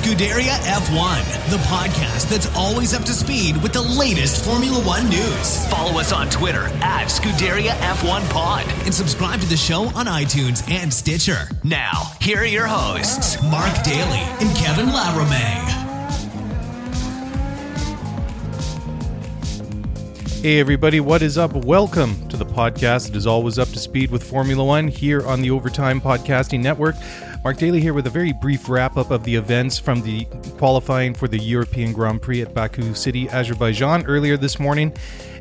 Scuderia F1, the podcast that's always up to speed with the latest Formula One news. Follow us on Twitter at Scuderia F1 Pod and subscribe to the show on iTunes and Stitcher. Now, here are your hosts, Mark Daly and Kevin Laramie. Hey, everybody, what is up? Welcome to the podcast. It is always up to speed with Formula One here on the Overtime Podcasting Network. Mark Daly here with a very brief wrap up of the events from the qualifying for the European Grand Prix at Baku City, Azerbaijan earlier this morning.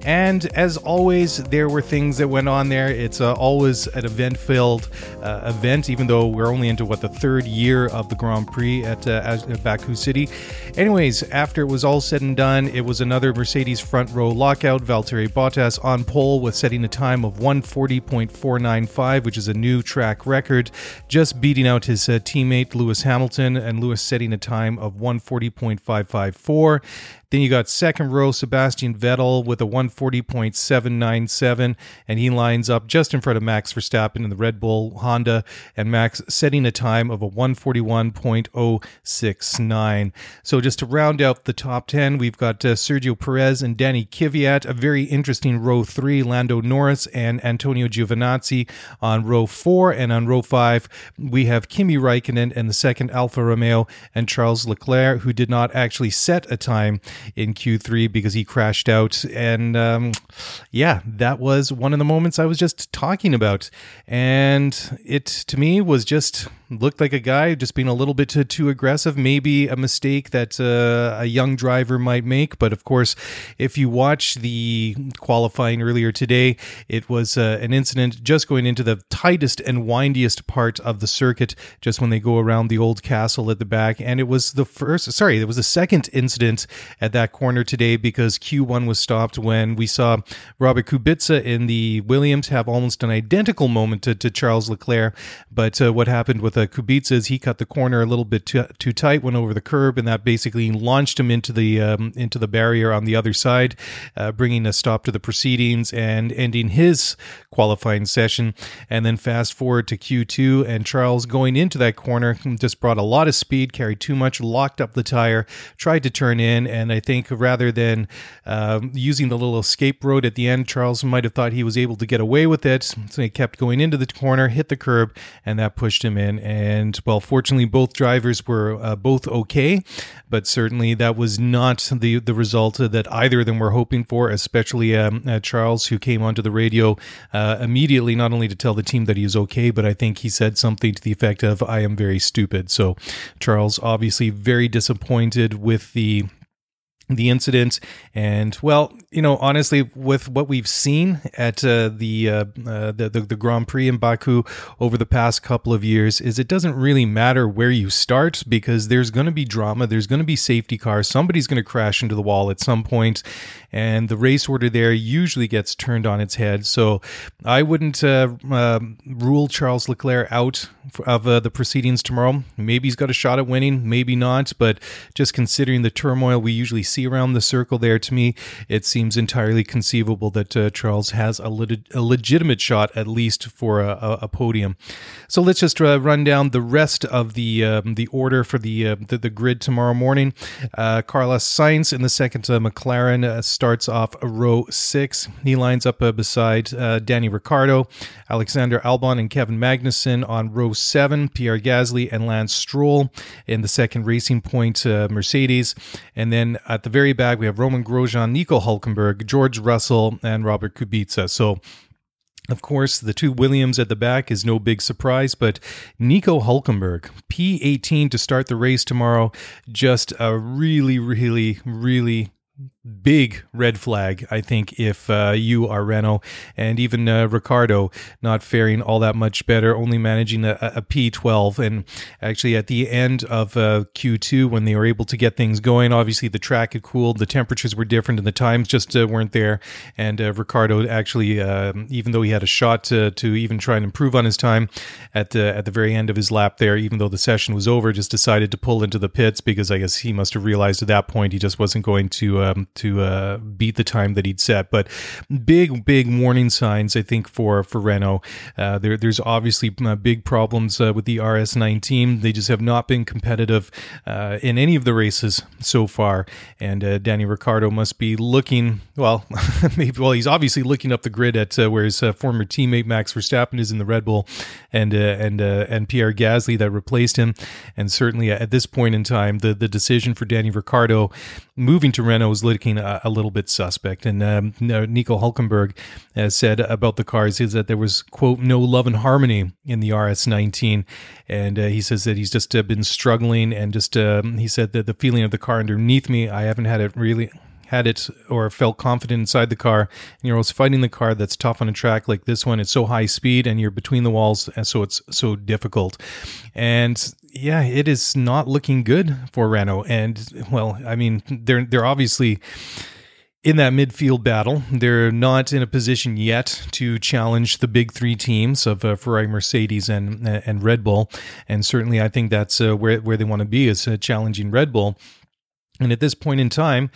And as always, there were things that went on there. It's uh, always an event filled uh, event, even though we're only into what the third year of the Grand Prix at, uh, at Baku City. Anyways, after it was all said and done, it was another Mercedes front row lockout. Valtteri Bottas on pole with setting a time of 140.495, which is a new track record, just beating out his uh, teammate Lewis Hamilton, and Lewis setting a time of 140.554. Then you got second row Sebastian Vettel with a 140.797, and he lines up just in front of Max Verstappen in the Red Bull Honda, and Max setting a time of a 141.069. So just to round out the top 10, we've got uh, Sergio Perez and Danny Kvyat, a very interesting row three, Lando Norris and Antonio Giovinazzi on row four, and on row five, we have Kimi Raikkonen and the second Alfa Romeo and Charles Leclerc, who did not actually set a time in Q3 because he crashed out. And um, yeah, that was one of the moments I was just talking about. And it to me was just looked like a guy just being a little bit too, too aggressive, maybe a mistake that uh, a young driver might make. But of course, if you watch the qualifying earlier today, it was uh, an incident just going into the tightest and windiest part of the circuit, just when they go around the old castle at the back. And it was the first, sorry, it was the second incident at that corner today because Q1 was stopped when we saw Robert Kubica in the Williams have almost an identical moment to, to Charles Leclerc. But uh, what happened with uh, Kubica he cut the corner a little bit too, too tight, went over the curb, and that basically launched him into the um, into the barrier on the other side, uh, bringing a stop to the proceedings and ending his qualifying session. And then fast forward to Q2, and Charles going into that corner just brought a lot of speed, carried too much, locked up the tire, tried to turn in, and I think rather than um, using the little escape road at the end, Charles might have thought he was able to get away with it. So he kept going into the corner, hit the curb, and that pushed him in. And well, fortunately, both drivers were uh, both okay, but certainly that was not the the result that either of them were hoping for. Especially um, uh, Charles, who came onto the radio uh, immediately, not only to tell the team that he was okay, but I think he said something to the effect of "I am very stupid." So Charles obviously very disappointed with the the incident. And well you know honestly with what we've seen at uh, the, uh, uh, the, the the Grand Prix in Baku over the past couple of years is it doesn't really matter where you start because there's going to be drama there's going to be safety cars somebody's going to crash into the wall at some point and the race order there usually gets turned on its head. So I wouldn't uh, um, rule Charles Leclerc out of uh, the proceedings tomorrow. Maybe he's got a shot at winning maybe not but just considering the turmoil we usually see see around the circle there, to me, it seems entirely conceivable that uh, Charles has a, lit- a, legitimate shot, at least for a, a, a podium. So let's just uh, run down the rest of the um, the order for the, uh, the, the grid tomorrow morning. Uh, Carlos Sainz in the second uh, McLaren starts off row six. He lines up beside Danny Ricciardo, Alexander Albon, and Kevin Magnussen on row seven. Pierre Gasly and Lance Stroll in the second Racing Point Mercedes, and then at the the very back, we have Romain Grosjean, Nico Hulkenberg, George Russell, and Robert Kubica. So of course, the two Williams at the back is no big surprise, but Nico Hulkenberg, P18 to start the race tomorrow, just a really, really, really big red flag, I think, if uh, you are Renault and even uh, Ricciardo not faring all that much better, only managing a a P12. And actually, at the end of uh, Q2, when they were able to get things going, obviously the track had cooled, the temperatures were different, and the times just uh, weren't there. And uh, Ricciardo actually, um, even though he had a shot to, to even try and improve on his time at the, at the very end of his lap there, even though the session was over, just decided to pull into the pits because I guess he must have realized at that point he just wasn't going to um, to uh, beat the time that he'd set. But big, big warning signs, I think, for for Renault. Uh, there, there's obviously uh, big problems uh, with the RS19. They just have not been competitive uh, in any of the races so far. And Danny Ricciardo must be looking well. maybe well, he's obviously looking up the grid at where his former teammate Max Verstappen is in the Red Bull, and and and Pierre Gasly that replaced him. And certainly at this point in time, the the decision for Danny Ricciardo moving to Renault is looking a, a little bit suspect. And um, Nico Hulkenberg has said about the cars is that there was quote no love and harmony in the RS19, and uh, he says that he's just uh, been struggling and just um, he said that the feeling of the car underneath me, I haven't had it really had it or felt confident inside the car. And you're always fighting the car that's tough on a track like this one. It's so high speed and you're between the walls and so it's so difficult. And yeah it is not looking good for Renault and well I mean they're they're obviously in that midfield battle. They're not in a position yet to challenge the big three teams of uh, Ferrari, Mercedes, and and Red Bull. And certainly, I think that's uh, where where they want to be is uh, challenging Red Bull. And at this point in time,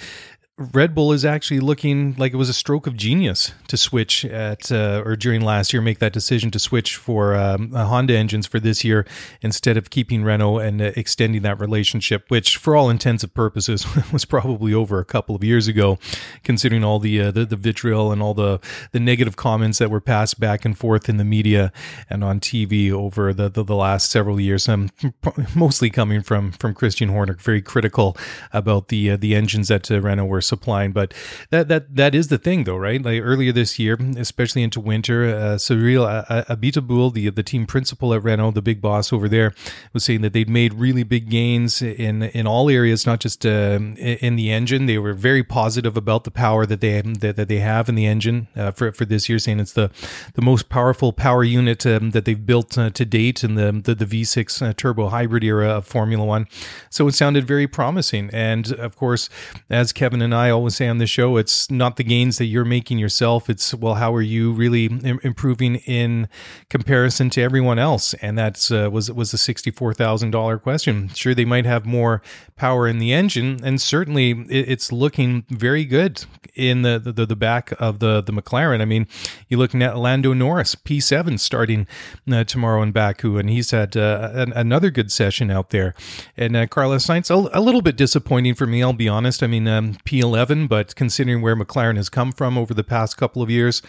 Red Bull is actually looking like it was a stroke of genius to switch at uh, or during last year make that decision to switch for um, uh, Honda engines for this year instead of keeping Renault and uh, extending that relationship, which for all intents and purposes was probably over a couple of years ago, considering all the uh, the, the, vitriol and all the the negative comments that were passed back and forth in the media and on TV over the the, the last several years. Um, mostly coming from from Christian Horner, very critical about the uh, the engines that uh, Renault were supplying. But that that that is the thing, though, right? Like earlier this year, especially into winter, uh, Cyril Abiteboul, the the team principal at Renault, the big boss over there, was saying that they'd made really big gains in in all areas, not just uh, in the engine. They were very positive about the power that they that, that they have in the engine uh, for for this year, saying it's the the most powerful power unit um, that they've built uh, to date in the the, the V6 uh, turbo hybrid era of Formula One. So it sounded very promising, and of course, as Kevin and I always say on the show, it's not the gains that you're making yourself. It's, well, how are you really Im- improving in comparison to everyone else? And that's uh, was, was a $64,000 question. Sure, they might have more power in the engine, and certainly it, it's looking very good in the, the, the back of the, the McLaren. I mean, you're looking at Lando Norris, P7 starting uh, tomorrow in Baku, and he's had uh, an, another good session out there. And uh, Carlos Sainz, a, a, little bit disappointing for me, I'll be honest. I mean, um, P11, but considering where McLaren has come from over the past couple of years,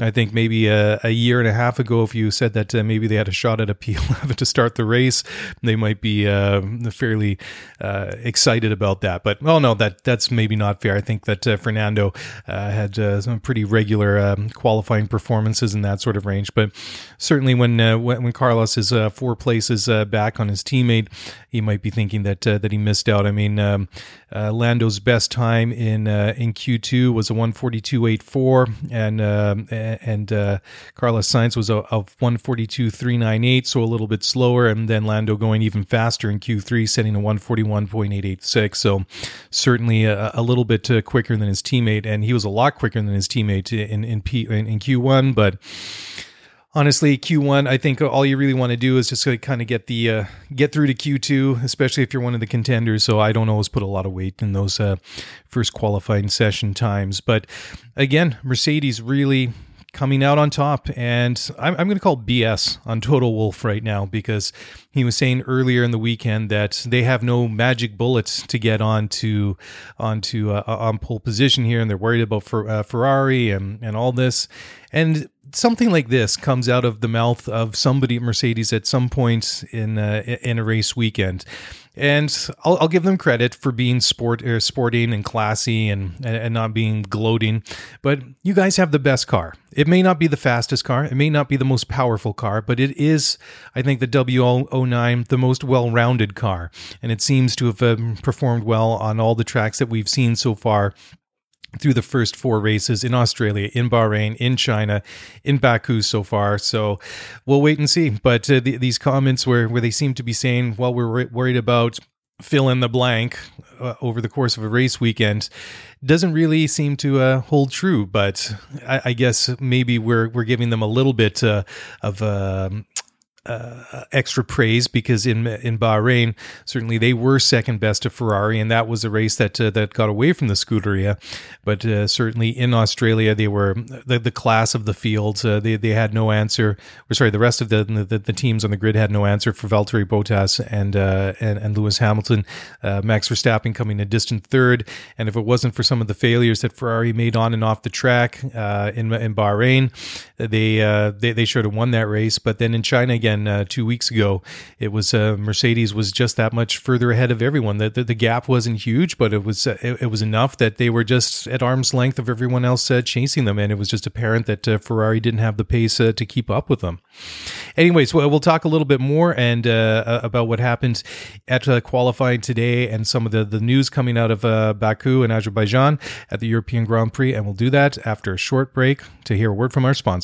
I think maybe a, a year and a half ago, if you said that uh, maybe they had a shot at a P11 to start the race, they might be uh, fairly uh, excited about that. But well, no, that that's maybe not fair. I think that uh, Fernando uh, had uh, some pretty regular um, qualifying performances in that sort of range. But certainly, when when, when, Carlos is four places back on his teammate, he might be thinking that that he missed out. I mean, um, Lando's best time in in Q2 was a 142.84, and um, and uh, Carlos Sainz was a, a 142.398, so a little bit slower, and then Lando going even faster in Q3, setting a 141.886. So certainly a, a little bit uh, quicker than his teammate, and he was a lot quicker than his teammate in in, P, in, in Q1, but honestly q1 i think all you really want to do is just kind of get the uh, get through to q2 especially if you're one of the contenders so i don't always put a lot of weight in those uh, first qualifying session times but again mercedes really coming out on top. And I'm, I'm going to call BS on Toto Wolff right now because he was saying earlier in the weekend that they have no magic bullets to get onto onto uh, on pole position here, and they're worried about uh, Ferrari and and all this. And something like this comes out of the mouth of somebody at Mercedes at some point in uh, in a race weekend. And I'll, I'll, give them credit for being sport er, sporting and classy and, and not being gloating. But you guys have the best car. It may not be the fastest car. It may not be the most powerful car, but it is, I think, the W09, the most well-rounded car. And it seems to have um, performed well on all the tracks that we've seen so far through the first four races in Australia, in Bahrain, in China, in Baku so far. So we'll wait and see. But uh, the, these comments where, where they seem to be saying, well, we're worried about fill in the blank uh, over the course of a race weekend doesn't really seem to uh, hold true. But I, I, guess maybe we're we're giving them a little bit uh, of um, uh, extra praise because in in Bahrain, certainly they were second best to Ferrari, and that was a race that uh, that got away from the Scuderia. But uh, certainly in Australia, they were the, the class of the field. Uh, they they had no answer. Or sorry, the rest of the, the, the teams on the grid had no answer for Valtteri Bottas and uh, and, and Lewis Hamilton. Uh, Max Verstappen coming a distant third, and if it wasn't for some of the failures that Ferrari made on and off the track in in Bahrain, they they they should have won that race. But then in China again uh, two weeks ago, it was uh, Mercedes was just that much further ahead of everyone. The, the, the gap wasn't huge, but it was uh, it, it, was enough that they were just at arm's length of everyone else uh, chasing them, and it was just apparent that uh, Ferrari didn't have the pace uh, to keep up with them. Anyways, well, we'll talk a little bit more and about what happened at qualifying today and some of the, the news coming out of Baku and Azerbaijan at the European Grand Prix, and we'll do that after a short break to hear a word from our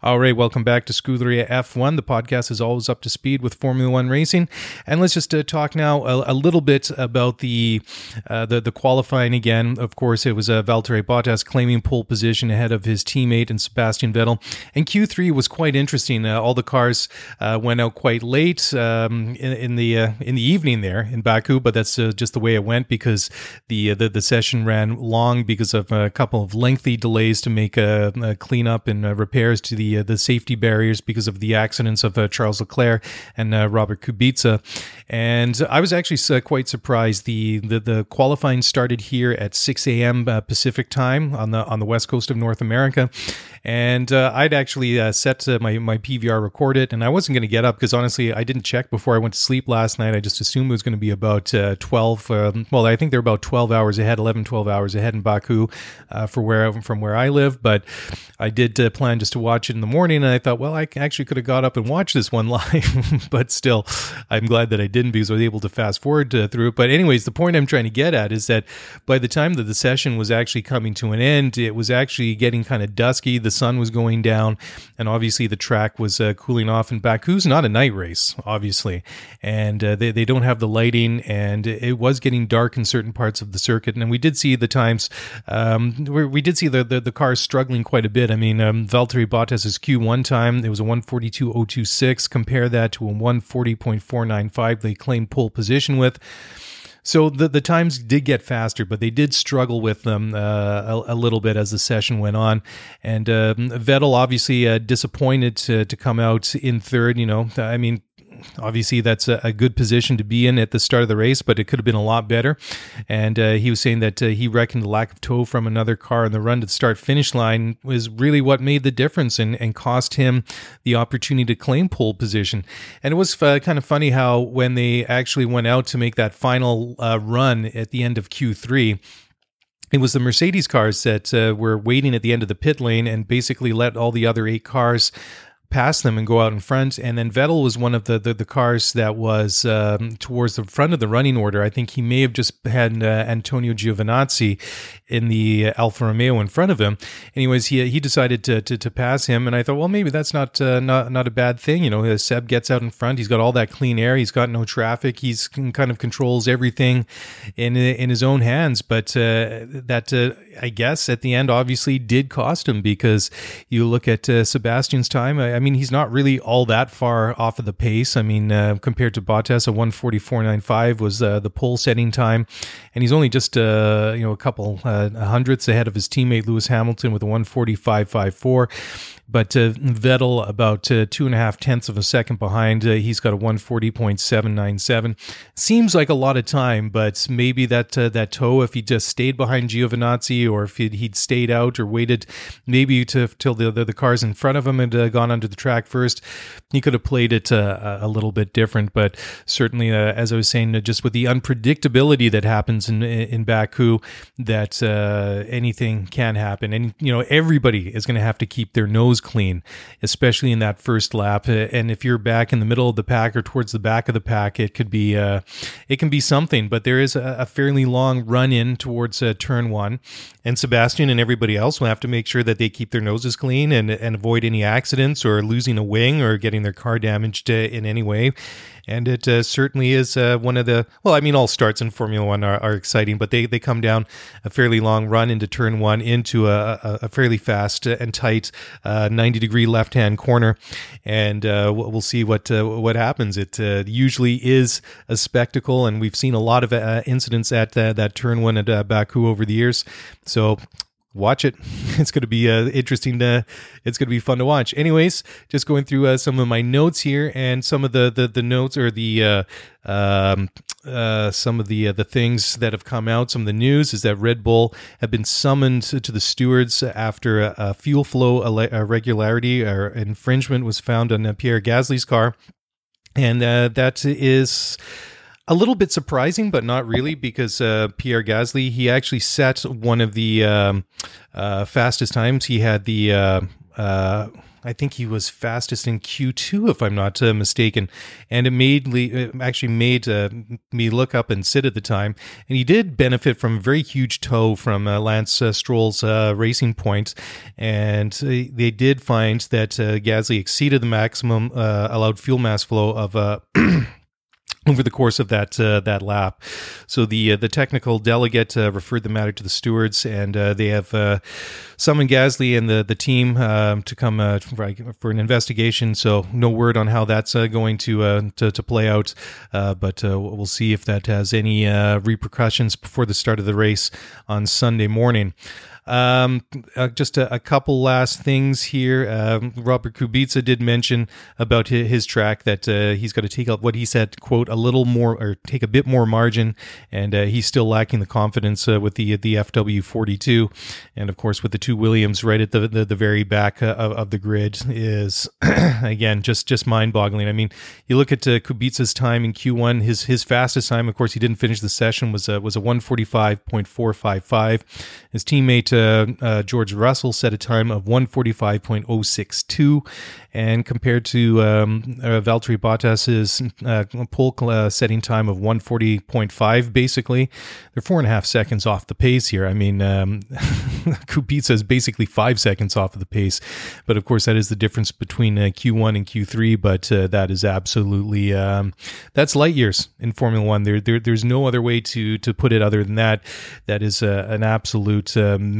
All right, welcome back to Scuderia F1. The podcast is always up to speed with Formula One racing, and let's just uh, talk now a, a, little bit about the, uh, the the qualifying again. Of course, it was uh, Valtteri Bottas claiming pole position ahead of his teammate and Sebastian Vettel. And Q3 was quite interesting. Uh, all the cars uh, went out quite late um, in, in, the uh, in the evening there in Baku, but that's uh, just the way it went because the, the the session ran long because of a couple of lengthy delays to make a, a cleanup and repairs to the the uh, the safety barriers because of the accidents of uh, Charles Leclerc and uh, Robert Kubica. And I was actually quite surprised. The, the, the qualifying started here at 6 a.m. Pacific time on the on the west coast of North America, and uh, I'd actually uh, set my my PVR record it, and I wasn't going to get up because honestly, I didn't check before I went to sleep last night. I just assumed it was going to be about uh, 12. Um, well, I think they're about 12 hours ahead, 11, 12 hours ahead in Baku uh, for where from where I live. But I did uh, plan just to watch it in the morning, and I thought, well, I actually could have got up and watched this one live. but still, I'm glad that I didn't because I was able to fast forward uh, through it. But anyways, the point I'm trying to get at is that by the time that the session was actually coming to an end, it was actually getting kind of dusky. The sun was going down, and obviously the track was uh, cooling off. And Baku's not a night race, obviously, and uh, they they don't have the lighting, and it was getting dark in certain parts of the circuit. And we did see the times um, we did see the, the, the cars struggling quite a bit. I mean, um, Valtteri Bottas's Q1 time it was a 142.026. Compare that to a 140.495 they claimed pole position with. So the the times did get faster, but they did struggle with them uh, a, a, little bit as the session went on. And uh, Vettel obviously uh, disappointed to, to come out in third. You know, I mean, obviously that's a, a, good position to be in at the start of the race, but it could have been a lot better. And uh, he was saying that uh, he reckoned the lack of tow from another car in the run to the start finish line was really what made the difference and, and cost him the opportunity to claim pole position. And it was uh, kind of funny how when they actually went out to make that final uh, run at the end of Q3, it was the Mercedes cars that uh, were waiting at the end of the pit lane and basically let all the other eight cars past them and go out in front. And then Vettel was one of the the, the cars that was um, towards the front of the running order. I think he may have just had uh, Antonio Giovinazzi in the Alfa Romeo in front of him. Anyways, he he decided to, to, to pass him, and I thought, well, maybe that's not uh, not not a bad thing. You know, Seb gets out in front. He's got all that clean air. He's got no traffic. He's kind of controls everything in in his own hands. But uh, that uh, I guess at the end obviously did cost him because you look at uh, Sebastian's time. I, I mean, he's not really all that far off of the pace. I mean, uh, compared to Bottas, a 144.95 was uh, the pole setting time, and he's only just uh, you know a couple uh, hundredths ahead of his teammate Lewis Hamilton with a 145.54. But uh, Vettel about uh, two and a half tenths of a second behind. Uh, he's got a 140.797. Seems like a lot of time, but maybe that uh, that tow, if he just stayed behind Giovinazzi or if he'd, he'd stayed out or waited maybe to till the, the, the cars in front of him had uh, gone under the track first, he could have played it uh, a little bit different. But certainly, as I was saying, just with the unpredictability that happens in in Baku, that anything can happen, and you know everybody is going to have to keep their nose clean, especially in that first lap. Uh, and if you're back in the middle of the pack or towards the back of the pack, it could be uh, it can be something. But there is a, a fairly long run in towards uh, turn one, and Sebastian and everybody else will have to make sure that they keep their noses clean and and avoid any accidents or losing a wing or getting their car damaged uh, in any way and it uh, certainly is uh, one of the well i mean all starts in formula one are, are, exciting but they, they come down a fairly long run into turn one into a, a, fairly fast and tight uh, 90 degree left hand corner. And uh, we'll see what uh, what happens. It uh, usually is a spectacle and we've seen a lot of incidents at that turn one at baku over the years. So watch it. It's going to be uh, interesting. To, it's going to be fun to watch. Anyways, just going through uh, some of my notes here and some of the the, the notes or the uh, um, uh, some of the uh, the things that have come out. Some of the news is that Red Bull have been summoned to the stewards after a, a fuel flow irregularity or infringement was found on uh, Pierre Gasly's car, and that is a little bit surprising, but not really, because uh, Pierre Gasly he actually set one of the um, uh, fastest times. He had the uh, uh I think he was fastest in Q2, if I'm not uh, mistaken, and it made it actually made uh, me look up and sit at the time. And he did benefit from a very huge tow from Lance Stroll's racing points, and they did find that Gasly exceeded the maximum allowed fuel mass flow of over the course of that uh, that lap. So the uh, the technical delegate uh, referred the matter to the stewards, and uh, they have uh, summoned Gasly and the the team um, to come uh, for, an investigation. So no word on how that's going to, to, to play out, but we'll see if that has any repercussions before the start of the race on Sunday morning. Um, uh, just a, a, couple last things here. Um, Robert Kubica did mention about his, his track that uh, he's got to take up what he said, quote, a little more or take a bit more margin, and uh, he's still lacking the confidence uh, with the the FW42, and of course with the two Williams right at the the, the very back uh, of, of, the grid is again just just mind boggling. I mean, you look at uh, Kubica's time in Q1, his his fastest time, of course, he didn't finish the session was was a 145.455. His teammate uh, uh, George Russell set a time of 145.062, and compared to um, uh, Valtteri Bottas's uh, pole uh, setting time of 140.5, basically, they're four and a half seconds off the pace here. I mean, um, Kubica is basically five seconds off of the pace, but of course that is the difference between uh, Q1 and Q3. But uh, that is absolutely um, that's light years in Formula One. There, there, there's no other way to to put it other than that. That is uh, an absolute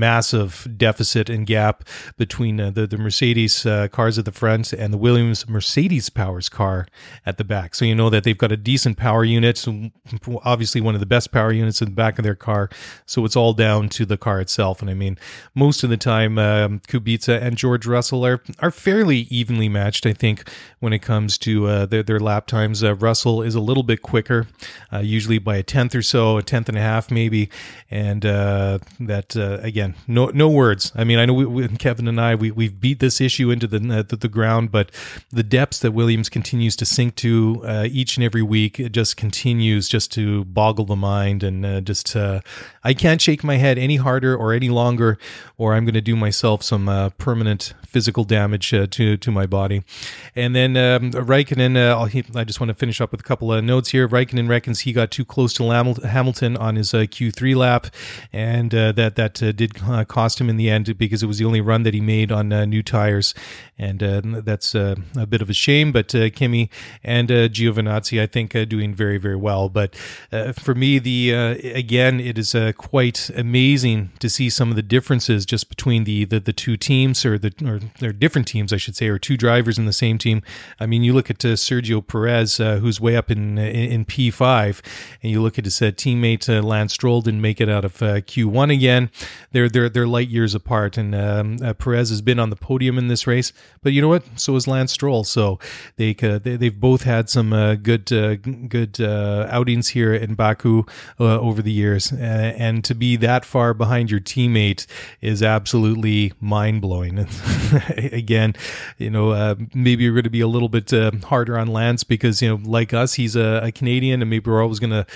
massive deficit and gap between the the Mercedes cars at the front and the Williams Mercedes Powers car at the back. So you know that they've got a decent power unit, obviously one of the best power units in the back of their car. So it's all down to the car itself. And I mean, most of the time, um, Kubica and George Russell are are fairly evenly matched. I think when it comes to uh, their their lap times, uh, Russell is a little bit quicker, uh, usually by a tenth or so, a tenth and a half maybe. And uh, that uh, again, no no words. I mean, I know we, we, Kevin and I we we've beat this issue into the the, the ground but the depths that Williams continues to sink to uh, each and every week, it just continues just to boggle the mind. And uh, just, uh, I can't shake my head any harder or any longer, or I'm going to do myself some uh, permanent physical damage uh, to, to my body. And then um, Raikkonen, uh, I just want to finish up with a couple of notes here. Raikkonen reckons he got too close to Hamilton on his Q3 lap, and that, that did uh, cost him in the end because it was the only run that he made on uh, new tires, and uh, that's uh, a bit of a shame. But uh, Kimi and Giovinazzi, I think, uh, doing very very well. But for me, the again, it is quite amazing to see some of the differences just between the the, the two teams or the or they're different teams, I should say, or two drivers in the same team. I mean, you look at Sergio Perez, who's way up in in, in P5, and you look at his teammate Lance Stroll didn't make it out of uh, Q1 again. They're they're they're light years apart, and um, uh, Perez has been on the podium in this race, but you know what? So is Lance Stroll. So they uh, they they've both had some uh, good uh, good uh, outings here in Baku uh, over the years, and to be that far behind your teammate is absolutely mind blowing. Again, you know, maybe you're going to be a little bit harder on Lance because you know, like us, he's a, a Canadian, and maybe we're always going to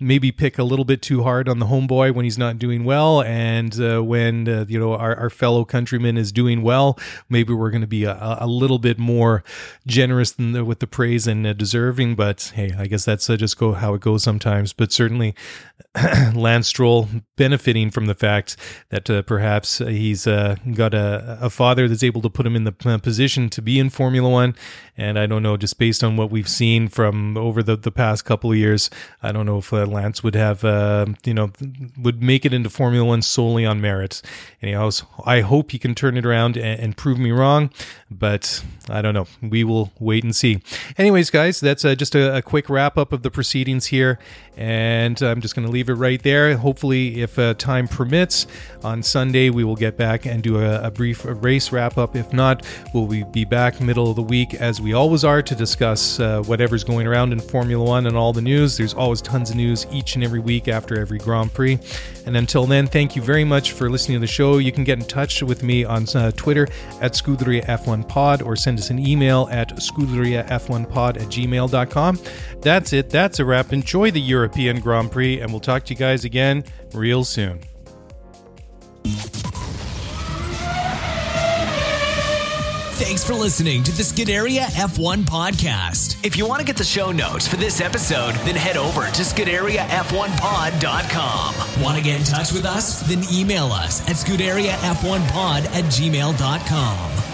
maybe pick a little bit too hard on the homeboy when he's not doing well, and when uh, you know our, our fellow countryman is doing well, maybe we're going to be a, a little bit more generous than the, with the praise and deserving. But hey, I guess that's uh, just go how it goes sometimes. But certainly, Lance Stroll benefiting from the fact that uh, perhaps he's got a, a father that's able to put him in the position to be in Formula One. And I don't know, just based on what we've seen from over the, the past couple of years, I don't know if uh, Lance would have, uh, you know, would make it into Formula One solely on merit. Anyhow, I hope he can turn it around and, and prove me wrong, but I don't know. We will wait and see. Anyways, guys, that's uh, just a, a quick wrap up of the proceedings here. And I'm just going to leave it right there. Hopefully, if uh, time permits, on Sunday we will get back and do a, a brief race wrap up. If not, we'll be back middle of the week as we always are to discuss uh, whatever's going around in Formula One and all the news. There's always tons of news each and every week after every Grand Prix. And until then, thank you very much for listening to the show. You can get in touch with me on uh, Twitter at Scuderia F1 Pod or send us an email at scuderiaf1pod at gmail.com. That's it. That's a wrap. Enjoy the European Grand Prix, and we'll talk to you guys again real soon. Thanks for listening to the Scuderia F1 podcast. If you want to get the show notes for this episode, then head over to ScuderiaF1pod.com. Want to get in touch with us? Then email us at ScuderiaF1pod at gmail.com.